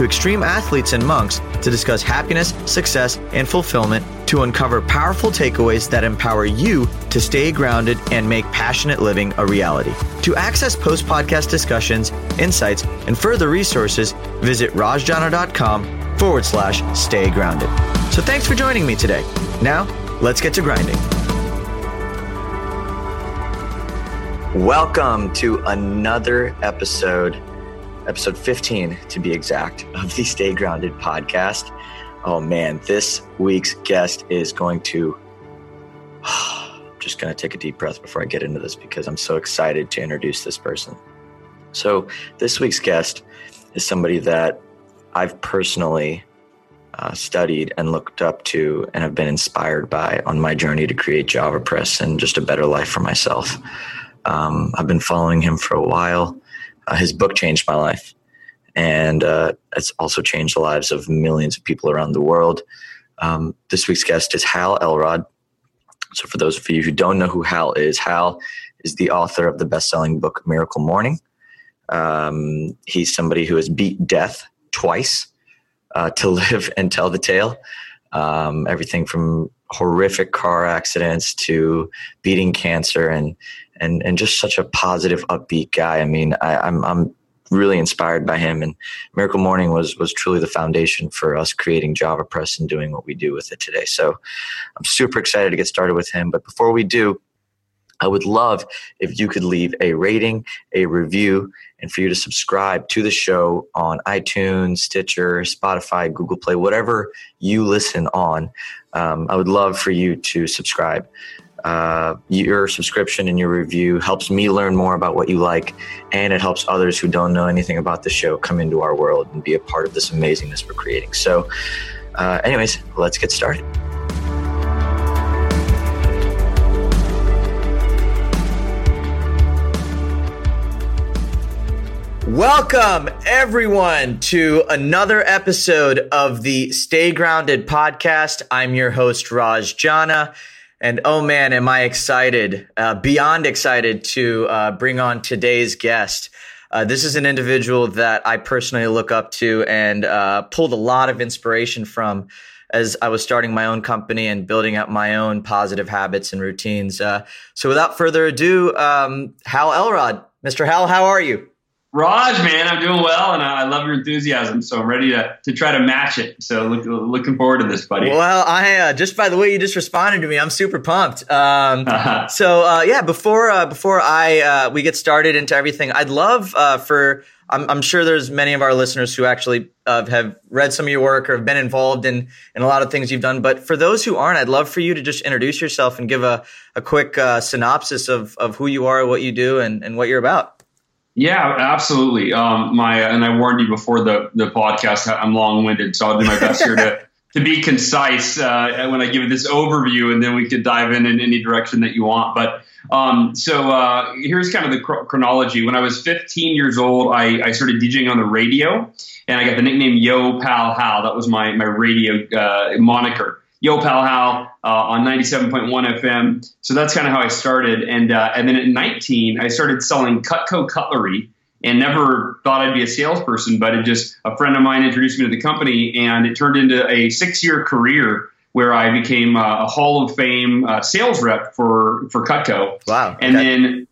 to extreme athletes and monks to discuss happiness, success, and fulfillment to uncover powerful takeaways that empower you to stay grounded and make passionate living a reality. To access post podcast discussions, insights, and further resources, visit rajjana.com forward slash stay grounded. So thanks for joining me today. Now, let's get to grinding. Welcome to another episode, episode 15 to be exact, of the Stay Grounded podcast. Oh man, this week's guest is going to. I'm just going to take a deep breath before I get into this because I'm so excited to introduce this person. So, this week's guest is somebody that I've personally uh, studied and looked up to and have been inspired by on my journey to create JavaPresse and just a better life for myself. Um, I've been following him for a while. Uh, his book changed my life, and uh, it's also changed the lives of millions of people around the world. Um, this week's guest is Hal Elrod. So, for those of you who don't know who Hal is, Hal is the author of the best selling book Miracle Morning. Um, he's somebody who has beat death twice uh, to live and tell the tale. Um, everything from horrific car accidents to beating cancer and and and just such a positive, upbeat guy. I mean, I, I'm I'm really inspired by him. And miracle morning was was truly the foundation for us creating JavaPresse and doing what we do with it today. So i'm super excited to get started with him. But before we do I would love if you could leave a rating, a review, and for you to subscribe to the show on iTunes, Stitcher, Spotify, Google Play, whatever you listen on. Um, I would love for you to subscribe. Uh, your subscription and your review helps me learn more about what you like, and it helps others who don't know anything about the show come into our world and be a part of this amazingness we're creating. So, uh, anyways, let's get started. Welcome, everyone, to another episode of the Stay Grounded podcast. I'm your host, Raj Jana. And oh man, am I excited, uh, beyond excited to uh, bring on today's guest. Uh, this is an individual that I personally look up to and uh, pulled a lot of inspiration from as I was starting my own company and building up my own positive habits and routines. Uh, so without further ado, um, Hal Elrod. Mr. Hal, how are you? Raj, man, I'm doing well, and I love your enthusiasm. So I'm ready to, to try to match it. So look, looking forward to this, buddy. Well, I uh, just by the way you just responded to me, I'm super pumped. Um, uh-huh. So uh, yeah, before uh, before I uh, we get started into everything, I'd love uh, for I'm, I'm, sure there's many of our listeners who actually uh, have read some of your work or have been involved in in a lot of things you've done. But for those who aren't, I'd love for you to just introduce yourself and give a a quick synopsis of of who you are, what you do, and and what you're about. Yeah, absolutely. Um, my and I warned you before the the podcast. I'm long winded, so I'll do my best here to to be concise uh, when I give this overview, and then we could dive in in any direction that you want. But um, so uh, here's kind of the chronology. When I was 15 years old, I, I, started DJing on the radio, and I got the nickname Yo Pal Hal. That was my my radio uh, moniker. Yo Pal Hal uh, on 97.1 FM. So that's kind of how I started. And uh, and then at 19, I started selling Cutco cutlery and never thought I'd be a salesperson, but it just a friend of mine introduced me to the company, and it turned into a six-year career where I became a Hall of Fame uh, sales rep for for Cutco. Wow! And okay. then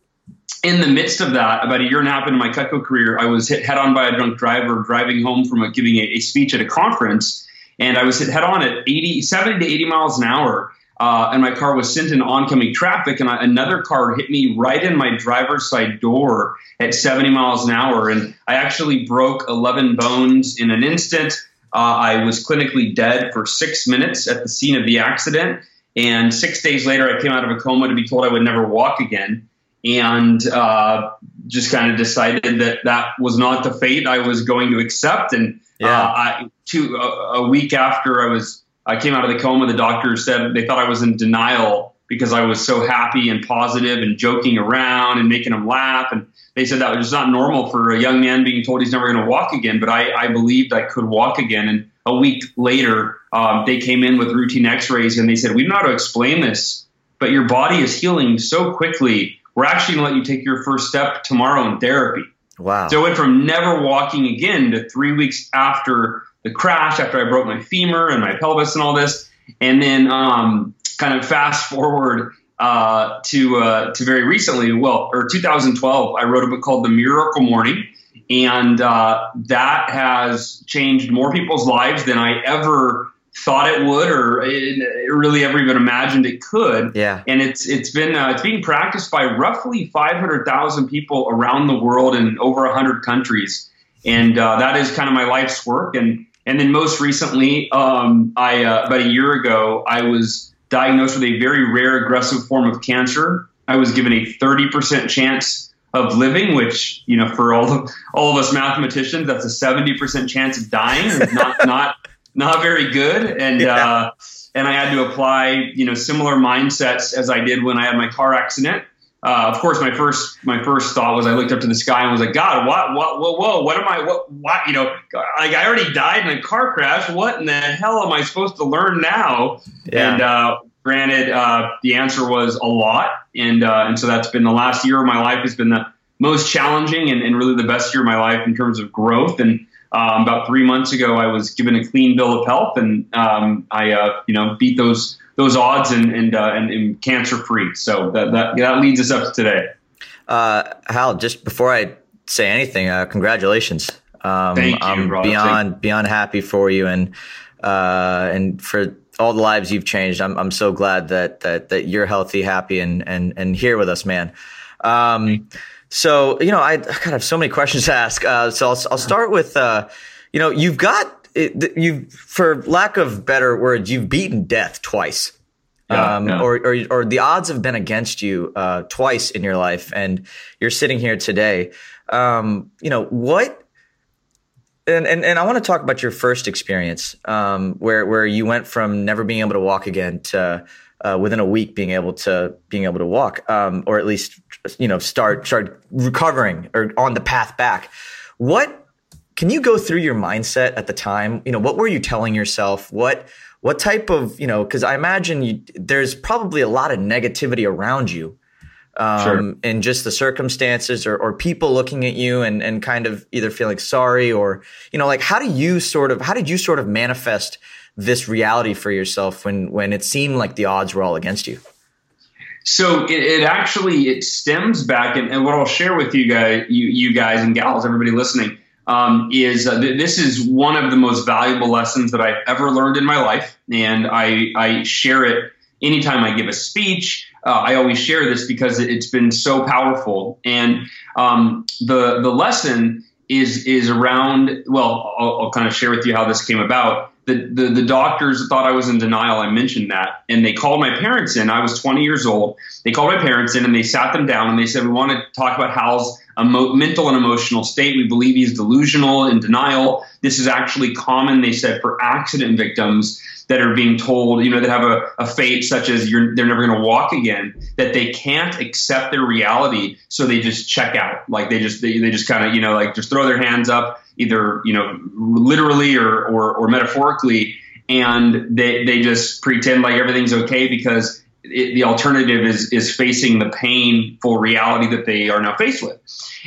in the midst of that, about a year and a half into my Cutco career, I was hit head on by a drunk driver driving home from a, giving a, a speech at a conference and I was hit head on at 80, 70 to 80 miles an hour. Uh, and my car was sent in oncoming traffic, and I, another car hit me right in my driver's side door at 70 miles an hour. And I actually broke 11 bones in an instant. Uh, I was clinically dead for six minutes at the scene of the accident. And six days later, I came out of a coma to be told I would never walk again. And uh, just kind of decided that that was not the fate I was going to accept. And yeah. Uh, I, two a, a, week after I was I came out of the coma, the doctor said they thought I was in denial because I was so happy and positive and joking around and making them laugh. And they said that was just not normal for a young man being told he's never going to walk again. But I, I believed I could walk again. And a week later, um, they came in with routine X-rays and they said, "We don't know how to explain this, but your body is healing so quickly. We're actually going to let you take your first step tomorrow in therapy." Wow! So I went from never walking again to three weeks after the crash, after I broke my femur and my pelvis and all this, and then um, kind of fast forward uh, to uh, to very recently, well, or 2012, I wrote a book called The Miracle Morning, and uh, that has changed more people's lives than I ever thought it would, or it, it really ever even imagined it could. Yeah. And it's it's been uh, it's being practiced by roughly 500,000 people around the world in over 100 countries, and uh, that is kind of my life's work. And and then most recently, um, I uh, about a year ago, I was diagnosed with a very rare aggressive form of cancer. I was given a 30% chance of living, which, you know, for all of, all of us mathematicians, that's a 70% chance of dying. not, not, not very good. And, yeah. uh, and I had to apply, you know, similar mindsets as I did when I had my car accident. Uh, of course, my first my first thought was I looked up to the sky and was like, God, what, what, whoa, whoa, what am I, what, what, you know, like I already died in a car crash. What in the hell am I supposed to learn now? Yeah. And uh, granted, uh, the answer was a lot, and uh, and so that's been the last year of my life has been the most challenging and, and really the best year of my life in terms of growth. And um, about three months ago, I was given a clean bill of health, and um, I uh, you know beat those those odds and and, uh, and, and cancer free. So that, that that leads us up to today. Uh, Hal, just before I say anything, uh, congratulations. Um, Thank you, I'm Rob. beyond Thank beyond happy for you and uh, and for all the lives you've changed. I'm I'm so glad that that that you're healthy, happy, and and and here with us, man. Um, so you know, I, I kind of have so many questions to ask. Uh, so I'll I'll start with uh, you know, you've got you for lack of better words, you've beaten death twice. Yeah, um, yeah. Or, or, or the odds have been against you uh, twice in your life, and you're sitting here today. Um, you know what? And, and and I want to talk about your first experience, um, where where you went from never being able to walk again to uh, within a week being able to being able to walk, um, or at least you know start start recovering or on the path back. What can you go through your mindset at the time? You know, what were you telling yourself? What what type of you know? Because I imagine you, there's probably a lot of negativity around you, um, sure. and just the circumstances or, or people looking at you and and kind of either feeling sorry or you know, like how do you sort of how did you sort of manifest this reality for yourself when when it seemed like the odds were all against you? So it, it, actually it stems back, and, and, what I'll share with you guys, you, you guys and gals, everybody listening, um, is uh, th- this is one of the most valuable lessons that I've ever learned in my life, and I, I share it anytime I give a speech. Uh, I always share this because it's been so powerful, and um, the the lesson is is around. Well, I'll, I'll kind of share with you how this came about. The, the, the, doctors thought I was in denial. I mentioned that. And they called my parents in. I was 20 years old. They called my parents in and they sat them down and they said, We want to talk about Hal's emo- mental and emotional state. We believe he's delusional and denial. This is actually common, they said, for accident victims that are being told, you know, that have a, a fate such as they're never going to walk again, that they can't accept their reality, so they just check out. Like they just they, they just kind of you know like just throw their hands up, either you know literally or or, or metaphorically, and they they just pretend like everything's okay because it, the alternative is is facing the painful reality that they are now faced with.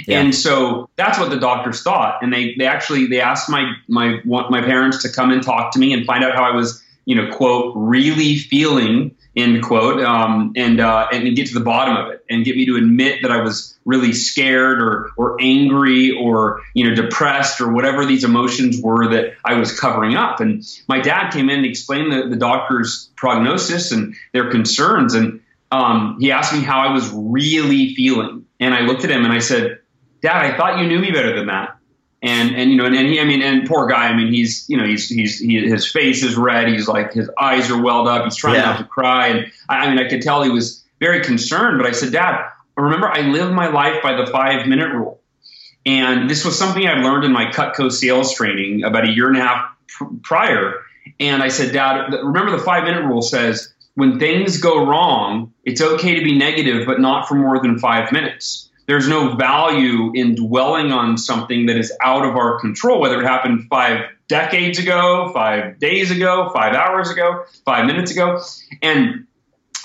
Yeah. And so that's what the doctors thought. And they, they actually they asked my my my parents to come and talk to me and find out how I was, you know, quote, really feeling end quote, um, and uh, and get to the bottom of it and get me to admit that I was really scared or or angry or you know depressed or whatever these emotions were that I was covering up. And my dad came in and explained the, the doctor's prognosis and their concerns, and um, he asked me how I was really feeling, and I looked at him and I said, Dad, I thought you knew me better than that and and you know and, and, he I mean and poor guy I mean he's you know he's he's he, his face is red he's like his eyes are welled up he's trying yeah. not to cry and I, I, mean I could tell he was very concerned but I said Dad remember I live my life by the five minute rule and this was something I learned in my Cutco sales training about a year and a half pr- prior and I said Dad remember the five minute rule says when things go wrong, it's okay to be negative, but not for more than five minutes. There's no value in dwelling on something that is out of our control, whether it happened five decades ago, five days ago, five hours ago, five minutes ago. And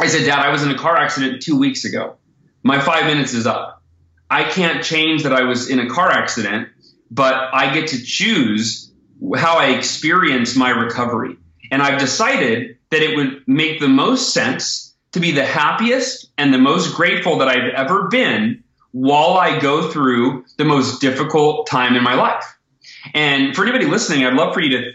I said, Dad, I was in a car accident two weeks ago. My five minutes is up. I can't change that I was in a car accident, but I get to choose how I experience my recovery. And I've decided that it would make the most sense to be the happiest and the most grateful that I've ever been while I go through the most difficult time in my life. And for anybody listening, I'd love for you to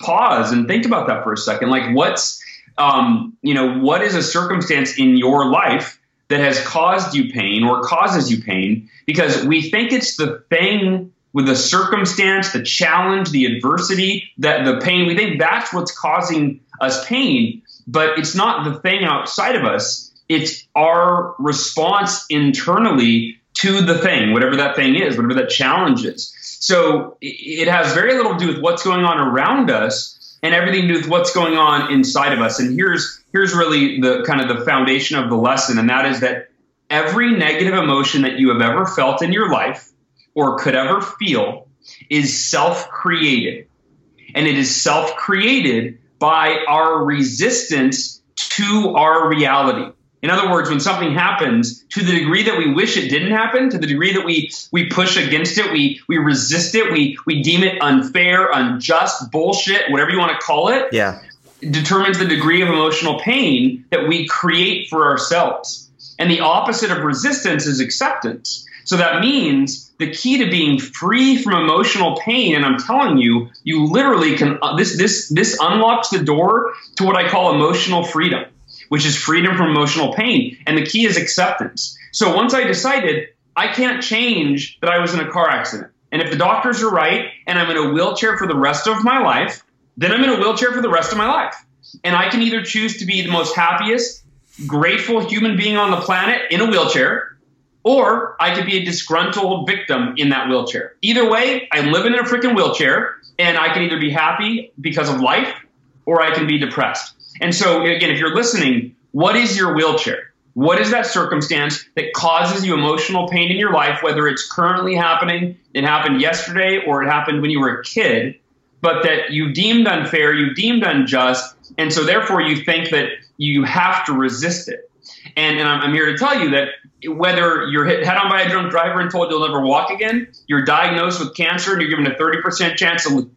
pause and think about that for a second. Like, what's, um, you know, what is a circumstance in your life that has caused you pain or causes you pain? Because we think it's the thing with the circumstance, the challenge, the adversity, that the pain. We think that's what's causing us pain, but it's not the thing outside of us. It's our response internally to the thing, whatever that thing is, whatever that challenge is. So it has very little to do with what's going on around us and everything to do with what's going on inside of us. And here's here's really the kind of the foundation of the lesson, and that is that every negative emotion that you have ever felt in your life or could ever feel is self-created. And it is self-created by our resistance to our reality. In other words, when something happens, to the degree that we wish it didn't happen, to the degree that we we push against it, we we resist it, we we deem it unfair, unjust, bullshit, whatever you want to call it. Yeah. Determines the degree of emotional pain that we create for ourselves. And the opposite of resistance is acceptance. So that means the key to being free from emotional pain, and I'm telling you, you literally can. Uh, this this this unlocks the door to what I call emotional freedom which is freedom from emotional pain. And the key is acceptance. So once I decided I can't change that I was in a car accident, and if the doctors are right and I'm in a wheelchair for the rest of my life, then I'm in a wheelchair for the rest of my life. And I can either choose to be the most happiest, grateful human being on the planet in a wheelchair, or I could be a disgruntled victim in that wheelchair. Either way, I'm living in a freaking wheelchair, and I can either be happy because of life or I can be depressed. And so, again, if you're listening, what is your wheelchair? What is that circumstance that causes you emotional pain in your life, whether it's currently happening, it happened yesterday, or it happened when you were a kid, but that you deemed unfair, you deemed unjust, and so therefore you think that you have to resist it. And, and I'm, I'm here to tell you that whether you're hit head on by a drunk driver and told you'll never walk again, you're diagnosed with cancer and you're given a 30% chance of,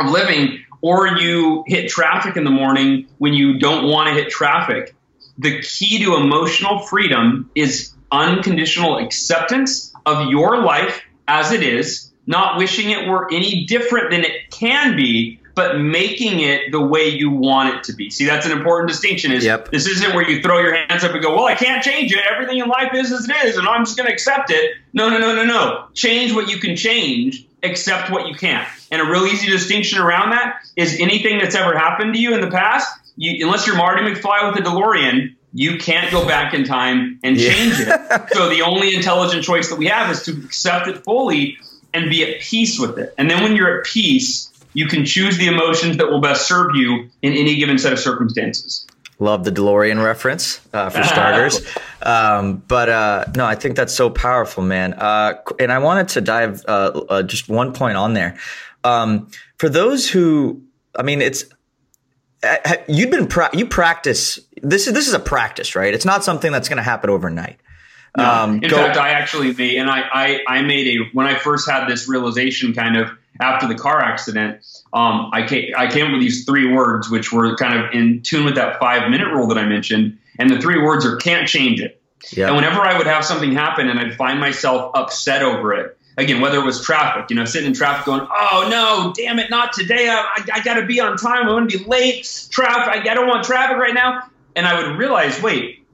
of living, or you hit traffic in the morning when you don't want to hit traffic. The key to emotional freedom is unconditional acceptance of your life as it is, not wishing it were any different than it can be, but making it the way you want it to be. See, that's an important distinction. Is yep. this isn't where you throw your hands up and go, "Well, I can't change it. Everything in life is as it is, and I'm just going to accept it." No, no, no, no, no. Change what you can change accept what you can. And a real easy distinction around that is anything that's ever happened to you in the past, you, unless you're Marty McFly with a DeLorean, you can't go back in time and change yeah. it. so the only intelligent choice that we have is to accept it fully and be at peace with it. And then when you're at peace, you can choose the emotions that will best serve you in any given set of circumstances. Love the DeLorean reference uh, for starters. um, but uh, no, I think that's so powerful, man. Uh, and I wanted to dive uh, uh, just one point on there. Um, for those who, I mean, it's you've been pra- you practice this is this is a practice, right? It's not something that's going to happen overnight. No. Um, in go- fact, I actually made and I, I I made a when I first had this realization, kind of after the car accident um, I, came, I came up with these three words, which were kind of in tune with that five minute rule that I mentioned. And the three words are can't change it. Yep. And whenever I would have something happen and I'd find myself upset over it, again, whether it was traffic, you know, sitting in traffic going, oh no, damn it, not today. I, I, I got to be on time. I'm going to be late. Traffic, I, I don't want traffic right now. And I would realize, wait,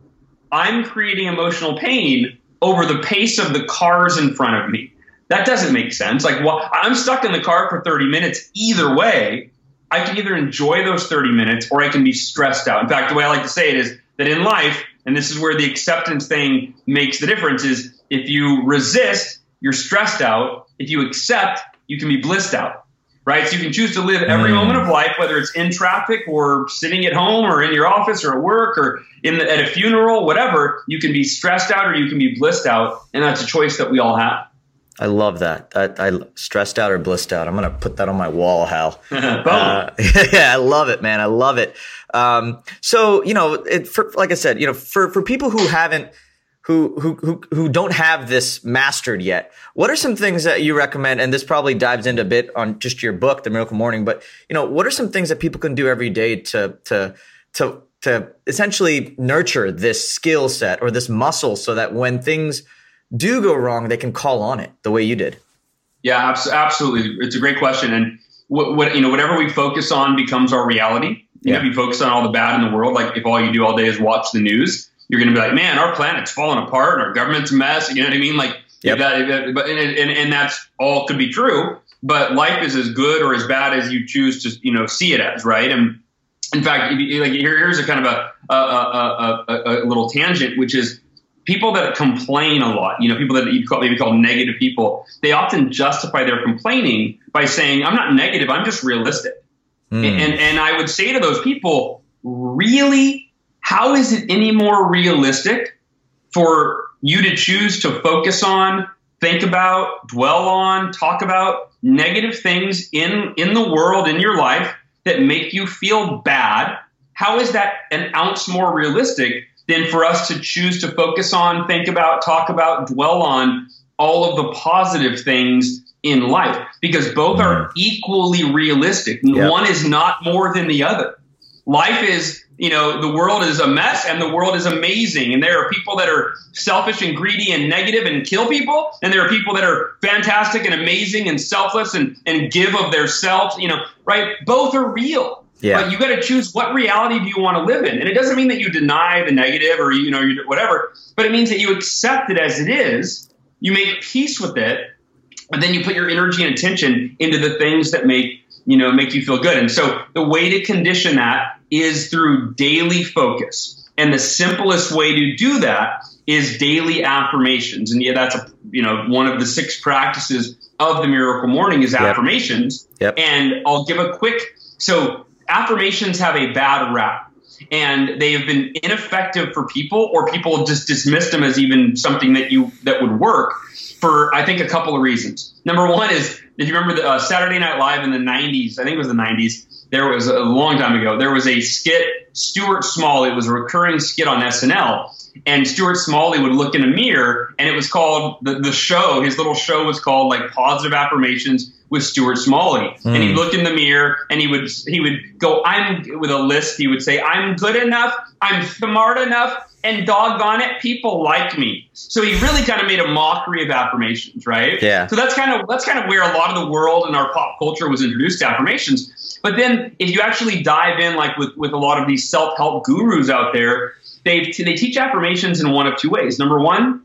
I'm creating emotional pain over the pace of the cars in front of me. That doesn't make sense. Like, well, I'm stuck in the car for 30 minutes. Either way, I can either enjoy those 30 minutes or I can be stressed out. In fact, the way I like to say it is that in life, and this is where the acceptance thing makes the difference, is if you resist, you're stressed out. If you accept, you can be blissed out. right? So you can choose to live every mm. moment of life, whether it's in traffic or sitting at home or in your office or at work or in the, at a funeral, whatever. You can be stressed out or you can be blissed out, and that's a choice that we all have. I love that. I, I stressed out or blissed out. I'm gonna put that on my wall, Hal. uh, yeah, I love it, man. I love it. Um, so you know, it, for, like I said, you know, for for people who haven't who, who, who, who don't have this mastered yet. What are some things that you recommend? And this probably dives into a bit on just your book, The Miracle Morning, but you know, what are some things that people can do every day to, to, to, to essentially nurture this skill set or this muscle so that when things do go wrong, they can call on it the way you did? Yeah, absolutely. It's a great question. And what, what you know, whatever we focus on becomes our reality. You yeah. know, if you focus on all the bad in the world, like if all you do all day is watch the news, you're going to be like, man, our planet's falling apart and our government's a mess. You know what I mean? Like, yep. that, but and, and, and that's all could be true. But life is as good or as bad as you choose to, you know, see it as, right? And in fact, like here, here's a kind of a, a, a, a, a little tangent, which is people that complain a lot, you know, people that you call, maybe call negative people, they often justify their complaining by saying, I'm not negative, I'm just realistic. Mm. And, and I would say to those people, really? how is it any more realistic for you to choose to focus on, think about, dwell on, talk about negative things in, in the world, in your life that make you feel bad? How is that an ounce more realistic than for us to choose to focus on, think about, talk about, dwell on all of the positive things in life? Because both are mm-hmm. equally realistic. Yep. One is not more than the other. Life is you know, the world is a mess and the world is amazing. And there are people that are selfish and greedy and negative and kill people. And there are people that are fantastic and amazing and selfless and, and give of their self, you know, right? Both are real. Yeah. But you got to choose what reality do you want to live in. And it doesn't mean that you deny the negative or, you know, whatever, but it means that you accept it as it is. You make peace with it. And then you put your energy and attention into the things that make you know, make you feel good. And so the way to condition that is through daily focus. And the simplest way to do that is daily affirmations. And yeah, that's a, you know, one of the six practices of the miracle morning is affirmations. Yep. And I'll give a quick, so affirmations have a bad rap and they have been ineffective for people or people just dismissed them as even something that you, that would work for, I think a couple of reasons. Number one is if you remember the uh, Saturday Night Live in the 90s, I think it was the 90s, there was a long time ago, there was a skit, Stuart Smalley, it was a recurring skit on SNL. And Stuart Smalley would look in a mirror, and it was called the, the show. His little show was called like Positive Affirmations with Stuart Smalley. Mm. And he'd hmm. look in the mirror, and he would he would go, "I'm with a list." He would say, "I'm good enough. I'm smart enough and doggone it, people like me. So he really kind of made a mockery of affirmations, right? Yeah. So that's kind of that's kind of where a lot of the world and our pop culture was introduced to affirmations. But then if you actually dive in, like with with a lot of these self help gurus out there, they they teach affirmations in one of two ways. Number one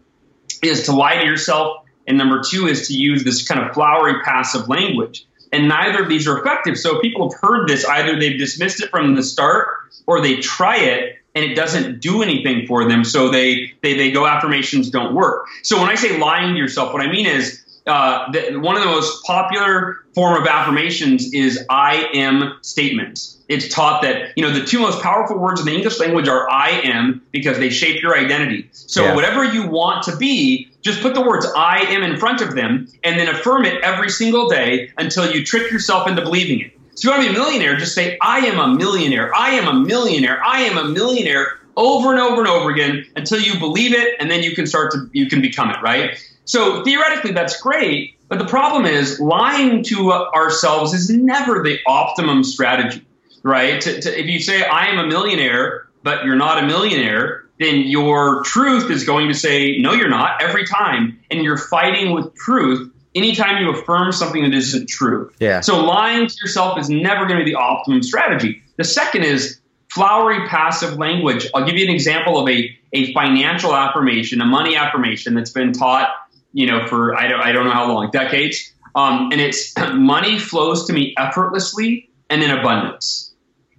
is to lie to yourself, and number two is to use this kind of flowery passive language. And neither of these are effective. So people have heard this, either they've dismissed it from the start or they try it and it doesn't do anything for them. So they, they, they go affirmations don't work. So when I say lying to yourself, what I mean is uh, the, one of the most popular form of affirmations is I am statements. It's taught that you know the two most powerful words in the English language are I am because they shape your identity. So yeah. whatever you want to be, just put the words I am in front of them and then affirm it every single day until you trick yourself into believing it. So you want to be a millionaire, just say, I am a millionaire. I am a millionaire. I am a millionaire over and over and over again until you believe it and then you can start to you can become it, right? So theoretically that's great, but the problem is lying to ourselves is never the optimum strategy, right? To, to, if you say I am a millionaire, but you're not a millionaire, then your truth is going to say no you're not every time and you're fighting with truth anytime you affirm something that isn't true. Yeah. So lying to yourself is never going to be the optimum strategy. The second is flowery passive language. I'll give you an example of a, a financial affirmation, a money affirmation that's been taught, you know, for I don't, I don't know how long, decades. Um, and it's money flows to me effortlessly and in abundance.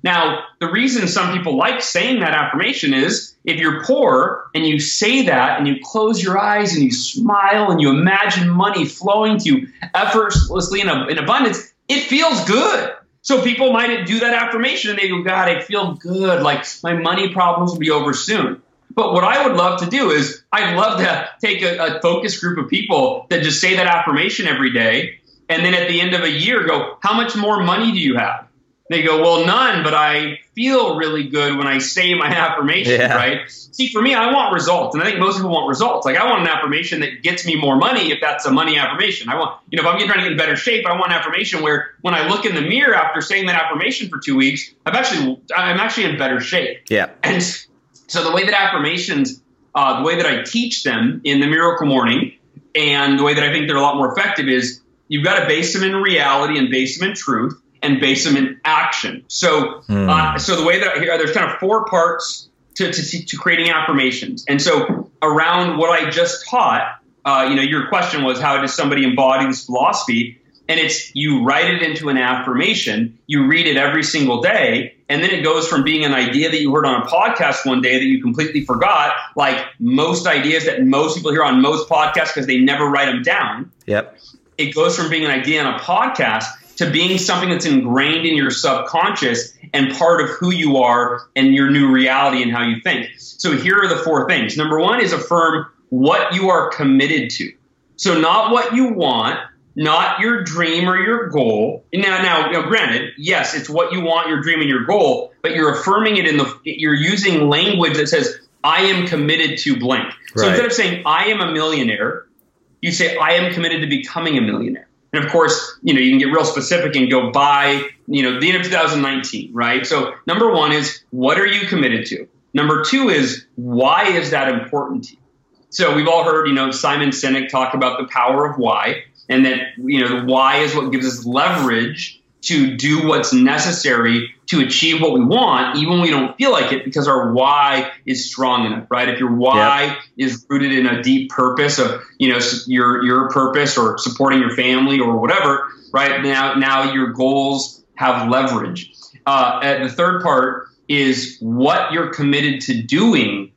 Now, the reason some people like saying that affirmation is if you're poor and you say that and you close your eyes and you smile and you imagine money flowing to you effortlessly in, in abundance, it feels good. So people might do that affirmation and they go, God, I feel good. Like my money problems will be over soon. But what I would love to do is I'd love to take a, a focus group of people that just say that affirmation every day. And then at the end of a year, go, how much more money do you have? They go, well, none, but I feel really good when I say my affirmation, yeah. right? See, for me, I want results. And I think most people want results. Like, I want an affirmation that gets me more money if that's a money affirmation. I want, you know, if I'm trying to get in better shape, I want an affirmation where when I look in the mirror after saying that affirmation for two weeks, I've actually, I'm actually in better shape. Yeah. And so the way that affirmations, uh, the way that I teach them in the Miracle Morning, and the way that I think they're a lot more effective is you've got to base them in reality and base them in truth and base them in action. So, mm. uh, so the way that I, hear there's kind of four parts to, to, to, creating affirmations. And so around what I just taught, uh, you know, your question was how does somebody embody this philosophy? And it's you write it into an affirmation, you read it every single day, and then it goes from being an idea that you heard on a podcast one day that you completely forgot, like most ideas that most people hear on most podcasts because they never write them down. Yep. It goes from being an idea on a podcast to being something that's ingrained in your subconscious and part of who you are and your new reality and how you think. So here are the four things. Number one is affirm what you are committed to. So not what you want, not your dream or your goal. Now, now, granted, yes, it's what you want, your dream, and your goal, but you're affirming it in the. You're using language that says, "I am committed to blank." Right. So instead of saying "I am a millionaire," you say, "I am committed to becoming a millionaire." And of course, you know, you can get real specific and go by, you know, the end of 2019, right? So number one is what are you committed to? Number two is why is that important to you? So we've all heard, you know, Simon Sinek talk about the power of why and that you know the why is what gives us leverage to do what's necessary to achieve what we want, even when we don't feel like it, because our why is strong enough, right? If your why yep. is rooted in a deep purpose of, you know, your your purpose or supporting your family or whatever, right? Now, now your goals have leverage. Uh, the third part is what you're committed to doing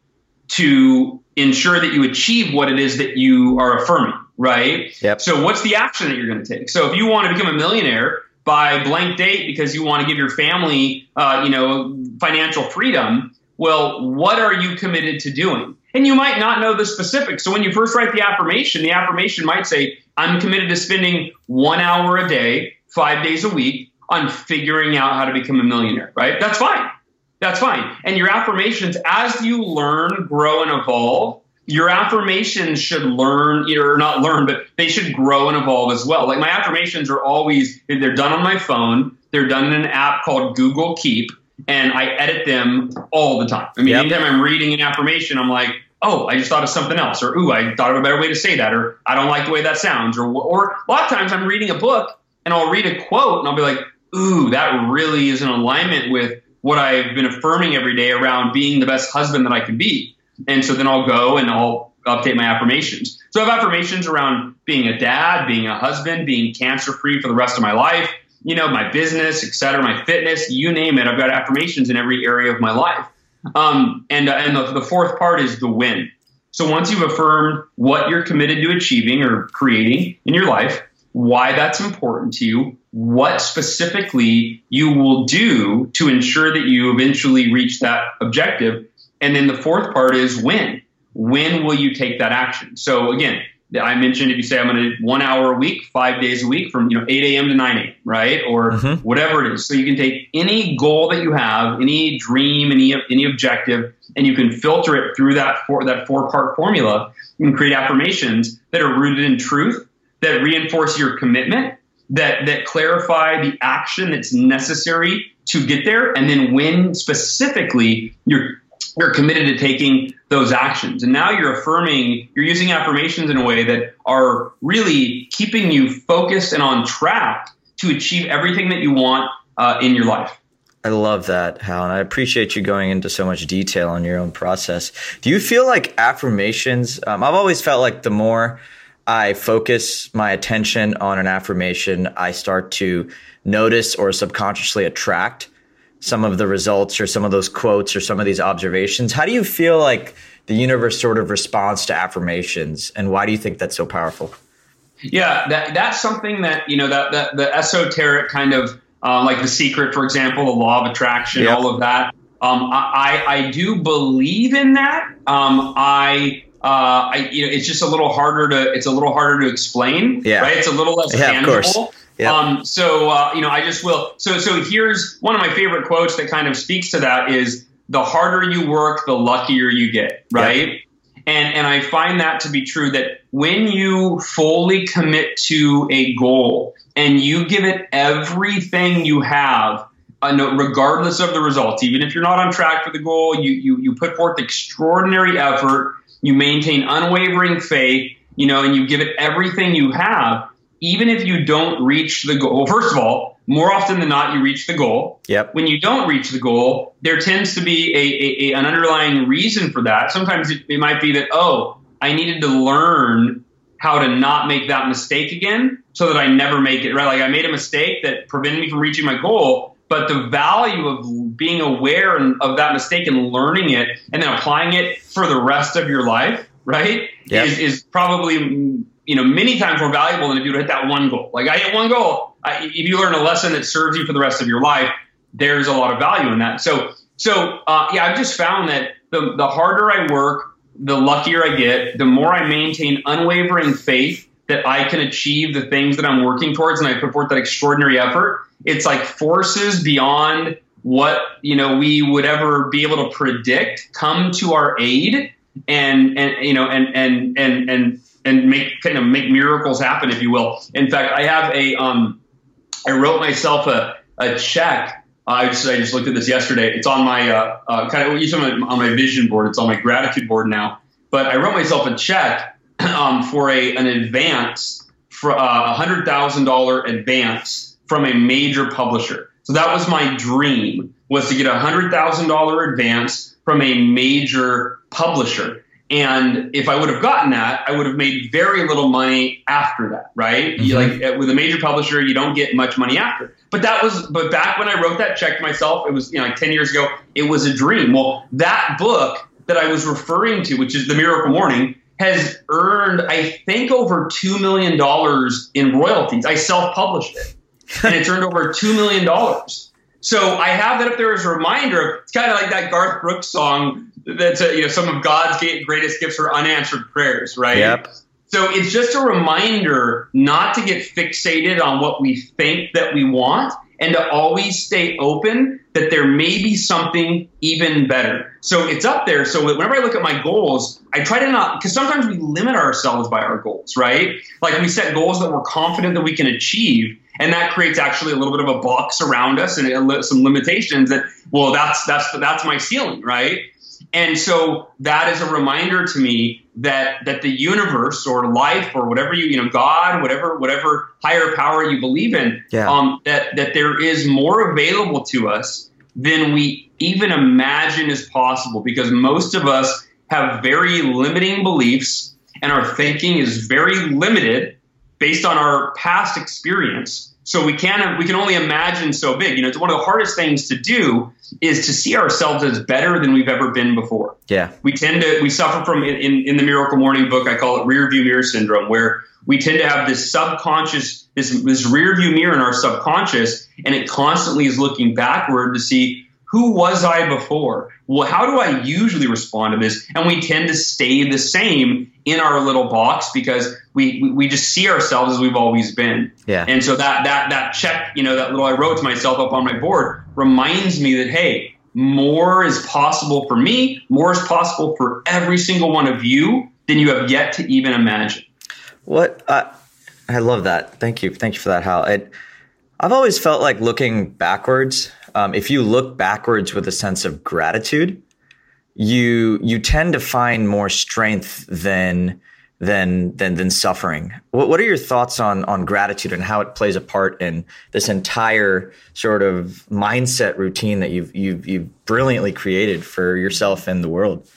to ensure that you achieve what it is that you are affirming right? Yep. So what's the action that you're going to take? So if you want to become a millionaire by blank date because you want to give your family, uh, you know, financial freedom, well, what are you committed to doing? And you might not know the specifics. So when you first write the affirmation, the affirmation might say, I'm committed to spending one hour a day, five days a week on figuring out how to become a millionaire, right? That's fine. That's fine. And your affirmations, as you learn, grow, and evolve, your affirmations should learn or not learn but they should grow and evolve as well. Like my affirmations are always they're done on my phone. They're done in an app called google keep and i edit them all the time. I mean yep. anytime i'm reading an affirmation i'm like oh i just thought of something else or ooh i thought of a better way to say that or i don't like the way that sounds or or a lot of times i'm reading a book and i'll read a quote and i'll be like ooh that really is in alignment with what i've been affirming every day around being the best husband that i can be and so then I'll go and I'll update my affirmations. So I have affirmations around being a dad, being a husband, being cancer free for the rest of my life, you know, my business, et cetera, my fitness, you name it. I've got affirmations in every area of my life. Um, and uh, and the, the fourth part is the win. So once you've affirmed what you're committed to achieving or creating in your life, why that's important to you, what specifically you will do to ensure that you eventually reach that objective, and then the fourth part is when. When will you take that action? So again, I mentioned if you say I'm going to one hour a week, five days a week from you know 8 a.m. to 9 a.m. right or mm-hmm. whatever it is. So you can take any goal that you have, any dream, any any objective, and you can filter it through that four that four part formula. You can create affirmations that are rooted in truth, that reinforce your commitment, that that clarify the action that's necessary to get there, and then when specifically you're you're committed to taking those actions. And now you're affirming, you're using affirmations in a way that are really keeping you focused and on track to achieve everything that you want uh, in your life. I love that, Hal, and I appreciate you going into so much detail on your own process. Do you feel like affirmations? Um, I've always felt like the more I focus my attention on an affirmation, I start to notice or subconsciously attract some of the results or some of those quotes or some of these observations. How do you feel like the universe sort of responds to affirmations, and why do you think that's so powerful? Yeah, that that's something that you know that that the esoteric kind of uh, like the secret, for example, the law of attraction, yep. all of that. Um, I, I do believe in that. Um, I uh, I, you know, it's just a little harder to it's a little harder to explain. Yeah. Right. It's a little less yeah, tangible. Yep. Um, so uh, you know, I just will. So so here's one of my favorite quotes that kind of speaks to that is the harder you work, the luckier you get. Right. Yep. And and I find that to be true that when you fully commit to a goal and you give it everything you have, uh, regardless of the results, even if you're not on track for the goal, you you you put forth extraordinary effort you maintain unwavering faith, you know, and you give it everything you have, even if you don't reach the goal. Well, first of all, more often than not, you reach the goal. Yep. When you don't reach the goal, there tends to be a, a, a an underlying reason for that. Sometimes it, it might be that, oh, I needed to learn how to not make that mistake again so that I never make it, right? Like I made a mistake that prevented me from reaching my goal but the value of being aware of that mistake and learning it and then applying it for the rest of your life, right, yep. is, is probably you know many times more valuable than if you hit that one goal. Like I hit one goal, I, if you learn a lesson that serves you for the rest of your life, there's a lot of value in that. So so uh, yeah, I've just found that the the harder I work, the luckier I get, the more I maintain unwavering faith that I can achieve the things that I'm working towards, and I put forth that extraordinary effort it's like forces beyond what you know we would ever be able to predict come to our aid and and you know and and and and and make kind of make miracles happen if you will in fact i have a um i wrote myself a a check I just I just looked at this yesterday. It's on my uh, uh, kind of on my, on my vision board. It's on my gratitude board now. But I wrote myself a check um, for a an advance for uh, a hundred thousand dollar advance from a major publisher. So that was my dream was to get a hundred thousand dollar advance from a major publisher. And if I would have gotten that, I would have made very little money after that, right? Mm-hmm. like with a major publisher, you don't get much money after. But that was, but back when I wrote that check to myself, it was you know like ten years ago. It was a dream. Well, that book that I was referring to, which is the Miracle Morning, has earned I think over two million dollars in royalties. I self-published it and it's earned over $2 million. So I have that up there as a reminder. It's kind of like that Garth Brooks song that's a, uh, you know some of God's greatest gifts are unanswered prayers, right? Yep. So it's just a reminder not to get fixated on what we think that we want and to always stay open that there may be something even better. So it's up there. So whenever I look at my goals, I try to not, because sometimes we limit ourselves by our goals, right? Like we set goals that we're confident that we can achieve. And that creates actually a little bit of a box around us and some limitations that, well, that's, that's, that's my ceiling, right? And so that is a reminder to me that that the universe or life or whatever you you know God whatever whatever higher power you believe in yeah. um, that that there is more available to us than we even imagine is possible because most of us have very limiting beliefs and our thinking is very limited based on our past experience so we can we can only imagine so big. You know, it's one of the hardest things to do is to see ourselves as better than we've ever been before. Yeah, we tend to we suffer from in in the Miracle Morning book. I call it rear view mirror syndrome, where we tend to have this subconscious this this rear view mirror in our subconscious, and it constantly is looking backward to see who was I before? Well, how do I usually respond to this? And we tend to stay the same in our little box because we, we just see ourselves as we've always been. Yeah. And so that that that check, you know, that little I wrote to myself up on my board reminds me that hey, more is possible for me, more is possible for every single one of you than you have yet to even imagine. What uh, I love that. Thank you. Thank you for that, Hal. It, I've always felt like looking backwards um, if you look backwards with a sense of gratitude, you you tend to find more strength than than than than suffering. What, what are your thoughts on on gratitude and how it plays a part in this entire sort of mindset routine that you've you've you've brilliantly created for yourself and the world?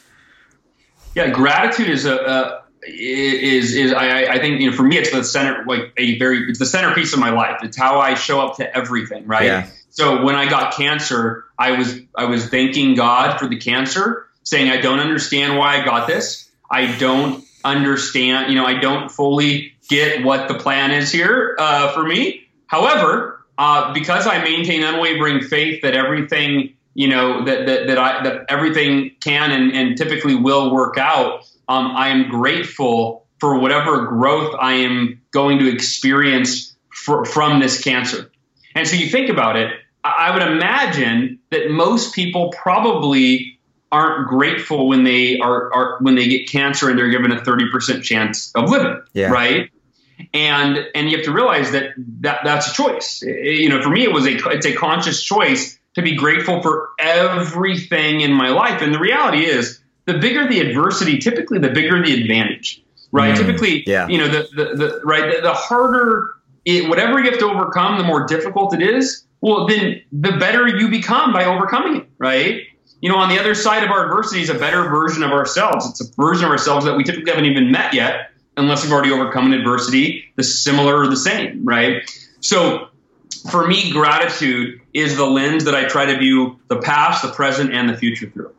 Yeah, gratitude is a, a is is I, I think you know for me it's the center like a very it's the centerpiece of my life. It's how I show up to everything, right? Yeah. So when I got cancer, I was I was thanking God for the cancer, saying I don't understand why I got this. I don't understand, you know, I don't fully get what the plan is here uh, for me. However, uh, because I maintain unwavering faith that everything you know that that, that I that everything can and, and typically will work out, um, I am grateful for whatever growth I am going to experience for, from this cancer. And so you think about it, I would imagine that most people probably aren't grateful when they are, are when they get cancer and they're given a 30% chance of living, yeah. right? And and you have to realize that, that that's a choice. It, you know, for me it was a it's a conscious choice to be grateful for everything in my life. And the reality is, the bigger the adversity, typically the bigger the advantage, right? Mm, typically, yeah. you know, the, the, the right the, the harder it, whatever you have to overcome, the more difficult it is. Well, then the better you become by overcoming it, right? you know, on the other side of our adversity is a better version of ourselves. It's a version of ourselves that we typically haven't even met yet, unless we've already overcome an adversity, the similar or the same, right? So for me, gratitude is the lens that I try to view the past, the present, and the future through.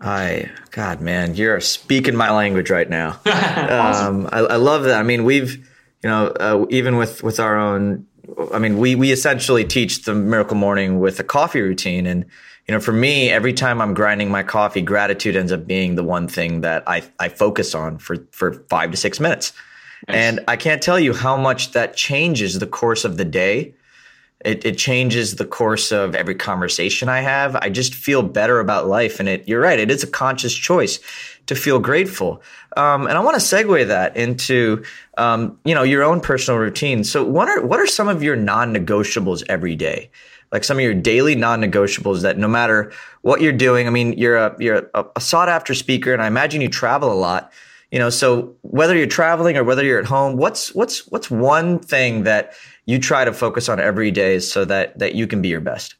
I, God, man, you're speaking my language right now. awesome. um, I, I, love that. I mean, we've, you know, uh, even with with our own, I mean, we we essentially teach the miracle morning with a coffee routine, and you know, for me, every time I'm grinding my coffee, gratitude ends up being the one thing that I, I focus on for, for five to six minutes. Nice. And I can't tell you how much that changes the course of the day. It, it changes the course of every conversation I have. I just feel better about life. And it, you're right. It is a conscious choice to feel grateful. Um, and I want to segue that into, um, you know, your own personal routine. So what are, what are some of your non-negotiables every day? like some of your daily non-negotiables that no matter what you're doing, I mean, you're a you're a, a sought after speaker, and I imagine you travel a lot. You know, so whether you're traveling or whether you're at home, what's what's what's one thing that you try to focus on every day so that that you can be your best?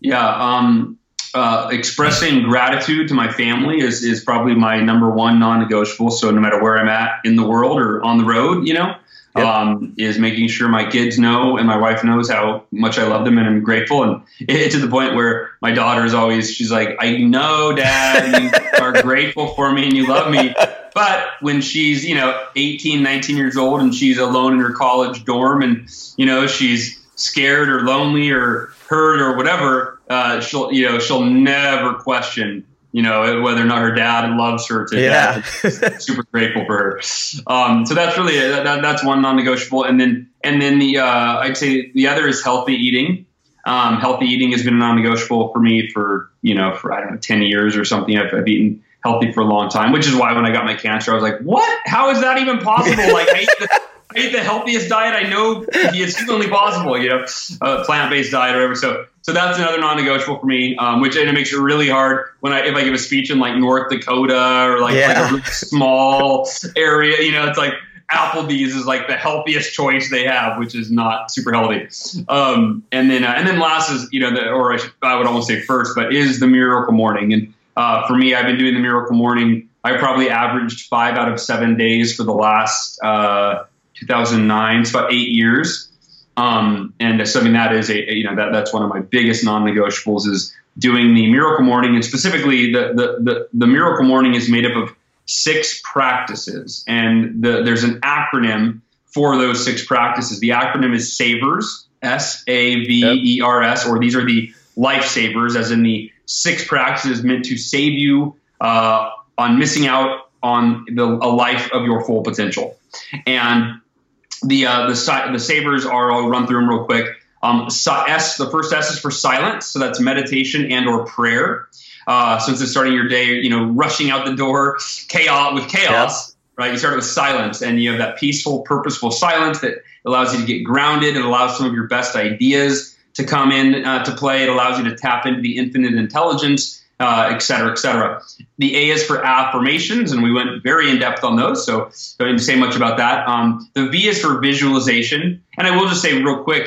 Yeah, um, uh, expressing gratitude to my family is is probably my number one non-negotiable. So no matter where I'm at in the world or on the road, you know, Yep. Um, is making sure my kids know and my wife knows how much I love them and I'm grateful. And it, to the point where my daughter is always, she's like, I know, Dad, you are grateful for me and you love me. But when she's, you know, 18, 19 years old and she's alone in her college dorm and, you know, she's scared or lonely or hurt or whatever, uh, she'll, you know, she'll never question you know, whether or not her dad loves her to yeah. super grateful for her. Um, so that's really that, that's one non-negotiable, and then and then the uh, I'd say the other is healthy eating. Um, healthy eating has been a non-negotiable for me for you know for I don't know ten years or something. I've, I've eaten healthy for a long time, which is why when I got my cancer, I was like, what? How is that even possible? Like I ate the, I the healthiest diet I know is humanly possible, you know, uh, plant-based diet or whatever. So so that's another non-negotiable for me, um, which and it makes it really hard when I if I give a speech in like North Dakota or like, yeah. like a really small area. You know, it's like Applebee's is like the healthiest choice they have, which is not super healthy. Um, and then uh, and then last is you know the, or I, should, I, would almost say first, but is the Miracle Morning. And uh, for me, I've been doing the Miracle Morning. I probably averaged five out of seven days for the last uh, 2009. It's about eight years. Um, and so, I mean, that is a, a, you know, that, that's one of my biggest non-negotiables is doing the miracle morning. And specifically the, the, the, the miracle morning is made up of six practices and the, there's an acronym for those six practices. The acronym is SAVERS, S-A-V-E-R-S, or these are the lifesavers, as in the six practices meant to save you uh, on missing out on the, a life of your full potential. And the uh, the the savers are. I'll run through them real quick. Um, S. The first S is for silence, so that's meditation and or prayer. Uh, since it's starting your day, you know, rushing out the door, chaos with chaos. Yeah. Right, you start with silence, and you have that peaceful, purposeful silence that allows you to get grounded. It allows some of your best ideas to come in uh, to play. It allows you to tap into the infinite intelligence uh, et cetera, et cetera. The A is for affirmations, and we went very in depth on those, so I don't need to say much about that. Um, the V is for visualization, and I will just say real quick,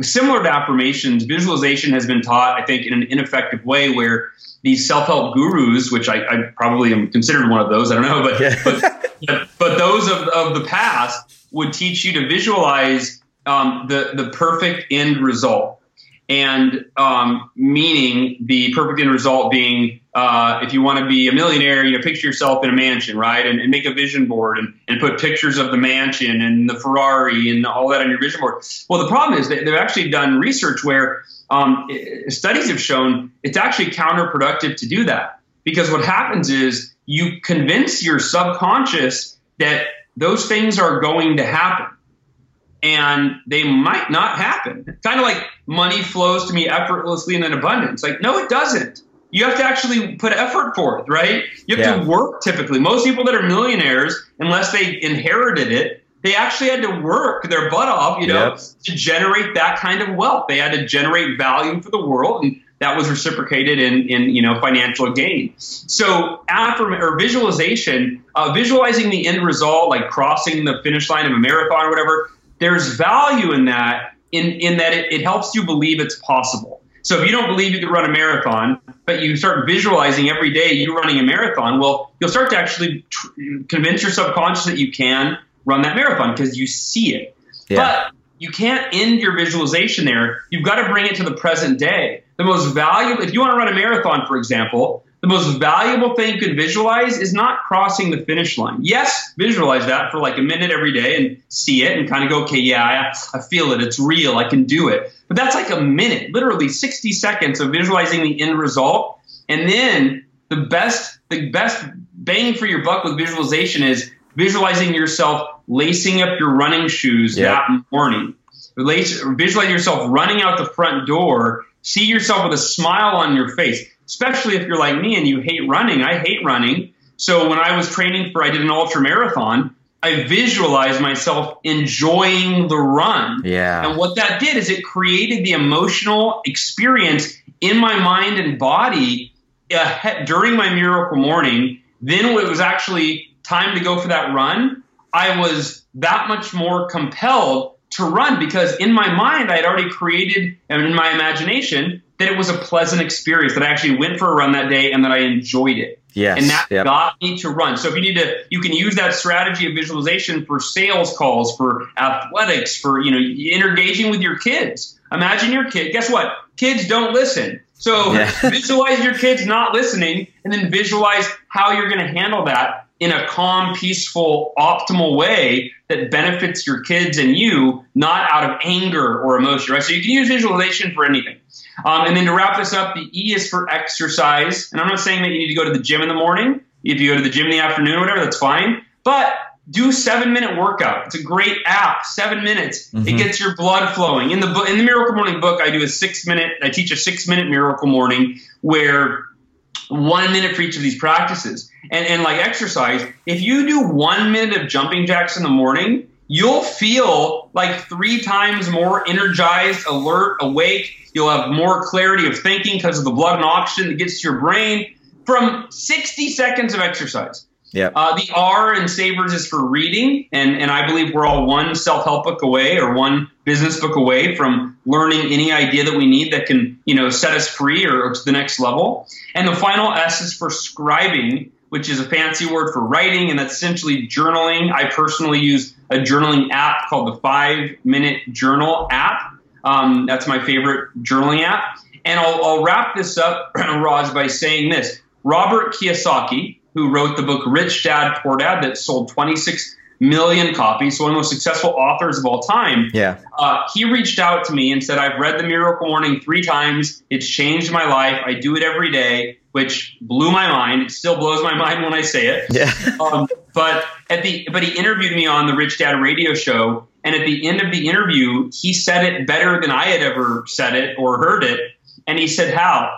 similar to affirmations, visualization has been taught, I think, in an ineffective way where these self-help gurus, which I, I probably am considered one of those, I don't know, but yeah. but, but, but, those of, of the past would teach you to visualize um, the the perfect end result and um, meaning the perfect end result being uh, if you want to be a millionaire, you know, picture yourself in a mansion, right? And, and, make a vision board and, and put pictures of the mansion and the Ferrari and all that on your vision board. Well, the problem is that they've actually done research where um, studies have shown it's actually counterproductive to do that because what happens is you convince your subconscious that those things are going to happen and they might not happen. Kind of like money flows to me effortlessly and in abundance. Like, no, it doesn't. You have to actually put effort forth, right? You have yeah. to work typically. Most people that are millionaires, unless they inherited it, they actually had to work their butt off, you know, yep. to generate that kind of wealth. They had to generate value for the world. And that was reciprocated in, in you know financial gain. So affirm or visualization, uh, visualizing the end result, like crossing the finish line of a marathon or whatever, there's value in that. In in that it, it helps you believe it's possible. So if you don't believe you can run a marathon, but you start visualizing every day you're running a marathon, well, you'll start to actually tr- convince your subconscious that you can run that marathon because you see it. Yeah. But you can't end your visualization there. You've got to bring it to the present day. The most valuable, if you want to run a marathon, for example, the most valuable thing you can visualize is not crossing the finish line. Yes, visualize that for like a minute every day and see it and kind of go, okay, yeah, I, I feel it. It's real. I can do it. But that's like a minute, literally 60 seconds of visualizing the end result. And then the best, the best bang for your buck with visualization is visualizing yourself lacing up your running shoes yep. that morning. Visualize yourself running out the front door. See yourself with a smile on your face, especially if you're like me and you hate running. I hate running. So when I was training for, I did an ultra marathon. I visualized myself enjoying the run. Yeah. And what that did is it created the emotional experience in my mind and body uh, during my miracle morning. Then when it was actually time to go for that run, I was that much more compelled to run because in my mind I had already created and in my imagination that it was a pleasant experience that I actually went for a run that day and that I enjoyed it. Yes, and that yep. got me to run. So if you need to, you can use that strategy of visualization for sales calls, for athletics, for you know, engaging with your kids. Imagine your kid. Guess what? Kids don't listen. So yeah. visualize your kids not listening, and then visualize how you're going to handle that in a calm, peaceful, optimal way that benefits your kids and you, not out of anger or emotion, right? So you can use visualization for anything. Um, and then to wrap this up, the E is for exercise. And I'm not saying that you need to go to the gym in the morning. If you go to the gym in the afternoon or whatever, that's fine. But do seven minute workout. It's a great app. Seven minutes. Mm-hmm. It gets your blood flowing. In the book, in the Miracle Morning book, I do a six minute. I teach a six minute Miracle Morning where one minute for each of these practices. And, and like exercise, if you do one minute of jumping jacks in the morning, you'll feel like three times more energized, alert, awake. You'll have more clarity of thinking because of the blood and oxygen that gets to your brain from 60 seconds of exercise. Yeah. Uh, the R in Savers is for reading, and, and I believe we're all one self help book away or one business book away from learning any idea that we need that can you know set us free or, or to the next level. And the final S is for scribing, which is a fancy word for writing, and that's essentially journaling. I personally use a journaling app called the Five Minute Journal app. Um, that's my favorite journaling app. And I'll, I'll wrap this up, Raj, by saying this. Robert Kiyosaki, who wrote the book Rich Dad Poor Dad that sold 26 million copies, so one of the most successful authors of all time. Yeah. Uh, he reached out to me and said, I've read the Miracle Morning three times. It's changed my life. I do it every day, which blew my mind. It still blows my mind when I say it. Yeah. um, but at the but he interviewed me on the Rich Dad radio show, and at the end of the interview, he said it better than I had ever said it or heard it. And he said, Hal,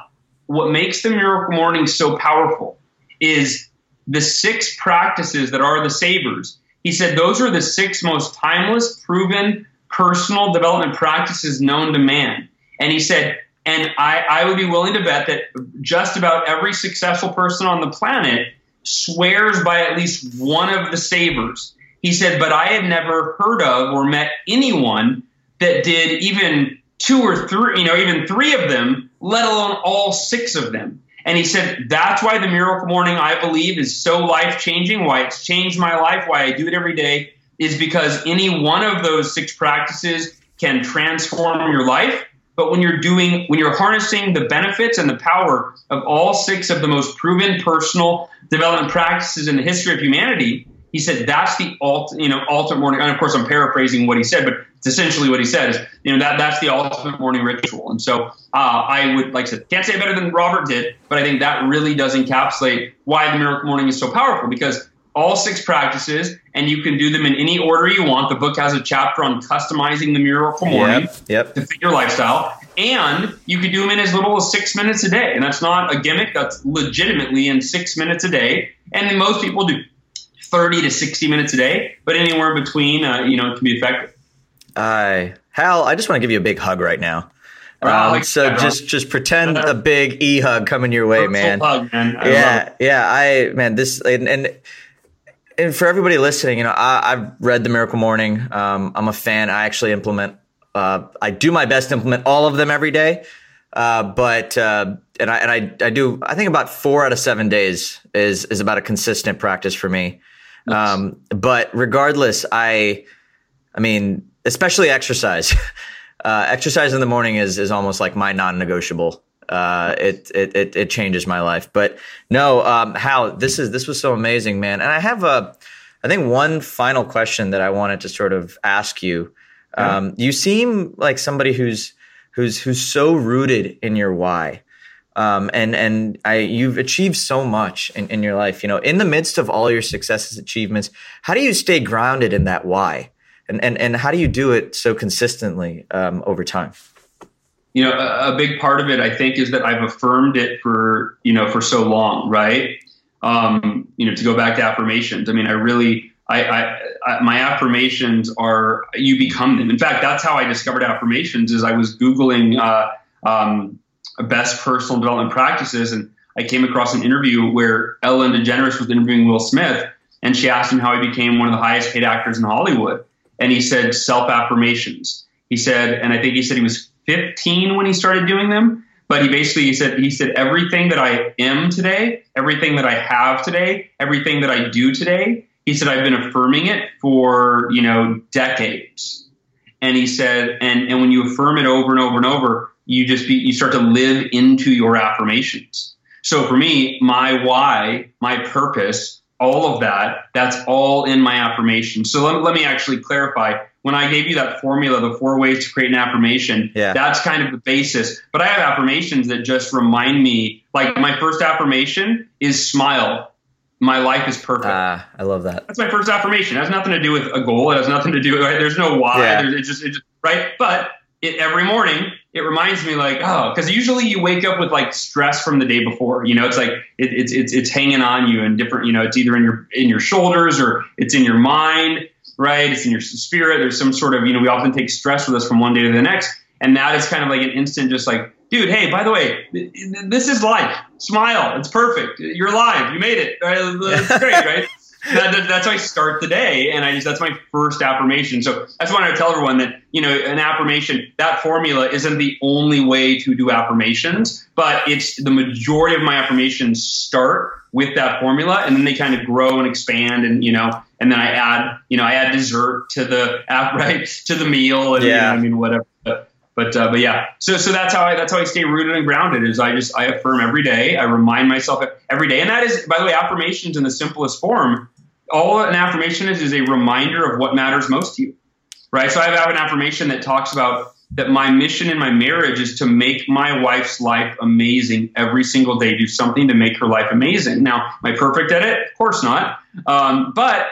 what makes the Miracle Morning so powerful is the six practices that are the savers. He said those are the six most timeless, proven personal development practices known to man. And he said, and I, I would be willing to bet that just about every successful person on the planet swears by at least one of the savers. He said, but I had never heard of or met anyone that did even two or three, you know, even three of them, let alone all six of them. And he said, that's why the miracle morning, I believe, is so life changing, why it's changed my life, why I do it every day, is because any one of those six practices can transform your life. But when you're doing, when you're harnessing the benefits and the power of all six of the most proven personal development practices in the history of humanity, he said that's the ult, you know, ultimate morning. And of course, I'm paraphrasing what he said, but it's essentially what he said is, you know, that that's the ultimate morning ritual. And so uh, I would, like I said, can't say it better than Robert did, but I think that really does encapsulate why the miracle morning is so powerful because all six practices, and you can do them in any order you want. The book has a chapter on customizing the miracle morning yep, yep. to fit your lifestyle. And you can do them in as little as six minutes a day. And that's not a gimmick, that's legitimately in six minutes a day. And most people do 30 to 60 minutes a day, but anywhere in between, uh, you know, it can be effective. I, Hal, I just want to give you a big hug right now. Um, like so just just pretend a big e hug coming your way, man. Hug, man. yeah, yeah. I man, this and, and and for everybody listening, you know, I, have read the Miracle Morning. Um, I'm a fan. I actually implement. Uh, I do my best to implement all of them every day. Uh, but uh, and I and I, I do. I think about four out of seven days is is about a consistent practice for me. Um, but regardless, I, I mean, especially exercise. Uh, exercise in the morning is is almost like my non-negotiable uh, it, it, it it changes my life. But no, um, Hal this is this was so amazing, man. And I have a, I think one final question that I wanted to sort of ask you. Um, you seem like somebody who's who's who's so rooted in your why. Um, and and I, you've achieved so much in, in your life. You know, in the midst of all your successes, achievements, how do you stay grounded in that why? And and and how do you do it so consistently um, over time? you know, a, a, big part of it, I think, is that I've affirmed it for, you know, for so long, right? Um, you know, to go back to affirmations. I mean, I really, I, I, I, my affirmations are, you become them. In fact, that's how I discovered affirmations is I was Googling, uh, um, best personal development practices. And I came across an interview where Ellen DeGeneres was interviewing Will Smith and she asked him how he became one of the highest paid actors in Hollywood. And he said self affirmations. He said, and I think he said he was 15 when he started doing them. But he basically he said he said everything that I am today, everything that I have today, everything that I do today, he said I've been affirming it for, you know, decades. And he said, and, and when you affirm it over and over and over, you just be, you start to live into your affirmations. So for me, my why, my purpose, all of that, that's all in my affirmation. So let, let me actually clarify when I gave you that formula, the four ways to create an affirmation, yeah. that's kind of the basis. But I have affirmations that just remind me, like my first affirmation is smile. My life is perfect. Ah, I love that. That's my first affirmation. It has nothing to do with a goal. It has nothing to do. Right? There's no why. Yeah. There's, it just, it just right. But it, every morning it reminds me like oh because usually you wake up with like stress from the day before you know it's like it, it's it's it's hanging on you and different you know it's either in your in your shoulders or it's in your mind right? It's in your spirit. There's some sort of, you know, we often take stress with us from one day to the next. And that is kind of like an instant, just like, dude, hey, by the way, this is life. Smile. It's perfect. You're alive. You made it. It's great, right? That, that's how I start the day, and I just that's my first affirmation. So I just why to tell everyone that you know an affirmation that formula isn't the only way to do affirmations, but it's the majority of my affirmations start with that formula, and then they kind of grow and expand, and you know, and then I add you know I add dessert to the app right to the meal, and yeah. you know, I mean whatever. But but, uh, but yeah, so so that's how I that's how I stay rooted and grounded. Is I just I affirm every day. I remind myself every day, and that is by the way affirmations in the simplest form all an affirmation is is a reminder of what matters most to you, right? So I have an affirmation that talks about that my mission in my marriage is to make my wife's life amazing every single day. Do something to make her life amazing. Now, am I perfect at it? Of course not. Um, but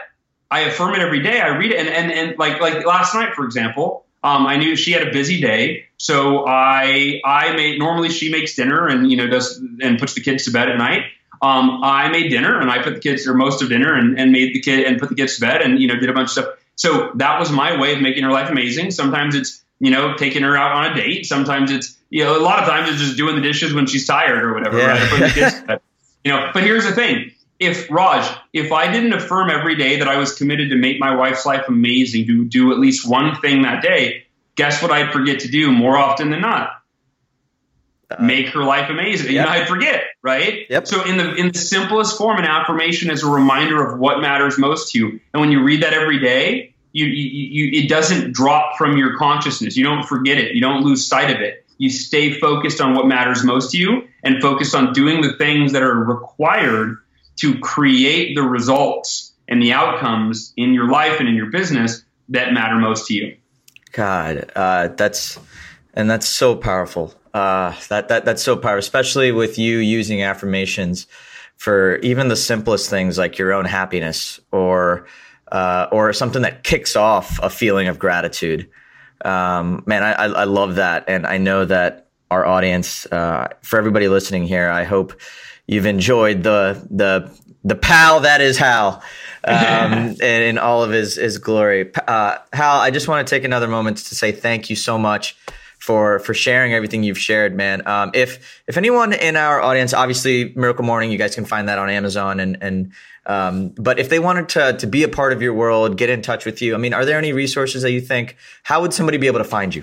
I affirm it every day. I read it, and and and like like last night, for example, um, I knew she had a busy day, so I I made normally she makes dinner and you know does and puts the kids to bed at night. Um, I made dinner and I put the kids or most of dinner and, and made the kid and put the kids to bed and you know did a bunch of stuff. So that was my way of making her life amazing. Sometimes it's you know taking her out on a date. Sometimes it's you know a lot of times it's just doing the dishes when she's tired or whatever. Yeah. Right? you know, but here's the thing. If Raj, if I didn't affirm every day that I was committed to make my wife's life amazing, to do at least one thing that day, guess what I'd forget to do more often than not? Make her life amazing. Yep. You know, I forget, right? Yep. So in the in the simplest form, an affirmation is a reminder of what matters most to you. And when you read that every day, you, you, you it doesn't drop from your consciousness. You don't forget it. You don't lose sight of it. you stay focused on what matters most to you and focused on doing the things that are required to create the results and the outcomes in your life and in your business that matter most to you. God, uh, that's and that's so powerful. Uh, that that that's so powerful, especially with you using affirmations for even the simplest things like your own happiness or uh, or something that kicks off a feeling of gratitude. Um, man, I, I love that, and I know that our audience, uh, for everybody listening here, I hope you've enjoyed the the the pal that is Hal, um, in all of his his glory. Uh, Hal, I just want to take another moment to say thank you so much for for sharing everything you've shared, man. Um, if if anyone in our audience, obviously Miracle Morning, you guys can find that on Amazon, and and um, but if they wanted to to be a part of your world, get in touch with you. I mean, are there any resources that you think? How would somebody be able to find you?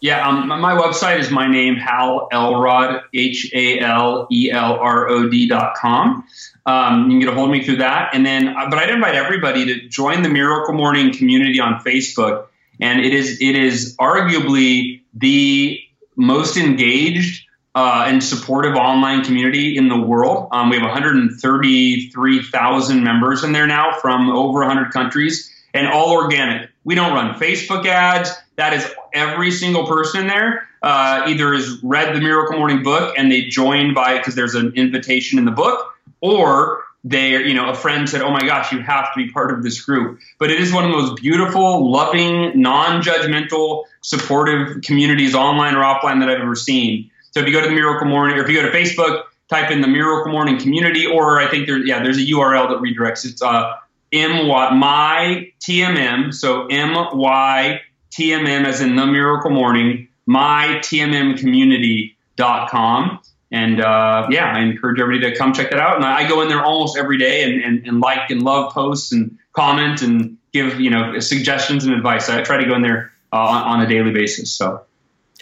Yeah, um, my website is my name, Hal Elrod, H A L E L R O D dot com. Um, you can get a hold of me through that. And then, uh, but I'd invite everybody to join the Miracle Morning community on Facebook. And it is, it is arguably the most engaged uh, and supportive online community in the world. Um, we have 133,000 members in there now from over 100 countries and all organic. We don't run Facebook ads. That is every single person in there uh, either has read the Miracle Morning book and they joined by because there's an invitation in the book, or they, you know, a friend said, "Oh my gosh, you have to be part of this group." But it is one of the most beautiful, loving, non-judgmental, supportive communities, online or offline, that I've ever seen. So if you go to the Miracle Morning, or if you go to Facebook, type in the Miracle Morning community, or I think there, yeah, there's a URL that redirects. It's uh, M Y my TMM, so M Y TMM as in the Miracle Morning, my TMM community.com. And uh, yeah, I encourage everybody to come check that out. And I go in there almost every day and, and, and like and love posts and comment and give you know suggestions and advice. I try to go in there uh, on, on a daily basis. So.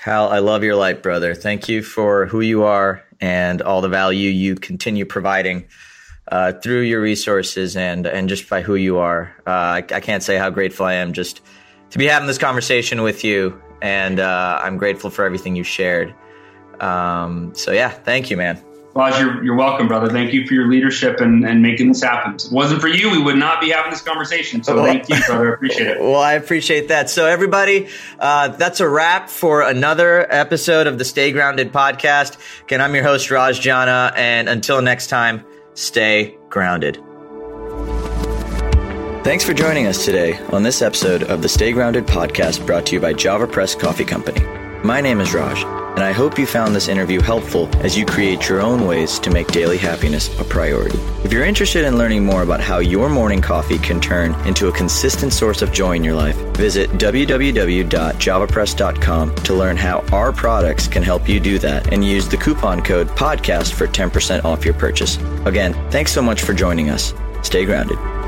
Hal, I love your light, brother. Thank you for who you are and all the value you continue providing uh, through your resources and and just by who you are. Uh, I, I, can't say how grateful I am just to be having this conversation with you, and uh, I'm grateful for everything you shared. Um, so yeah, thank you, man. Raj, you're, you're welcome, brother. Thank you for your leadership and, and making this happen. If it wasn't for you, we would not be having this conversation. So thank you, brother. I appreciate it. Well, I appreciate that. So everybody, uh, that's a wrap for another episode of the Stay Grounded podcast. Again, I'm your host, Raj Jana. And until next time, stay grounded. Thanks for joining us today on this episode of the Stay Grounded podcast brought to you by JavaPresse Coffee Company. My name is Raj and I hope you found this interview helpful as you create your own ways to make daily happiness a priority. If you're interested in learning more about how your morning coffee can turn into a consistent source of joy in your life, visit www.javapresse.com to learn how our products can help you do that and use the coupon code PODCAST for 10% off your purchase. Again, thanks so much for joining us. Stay grounded.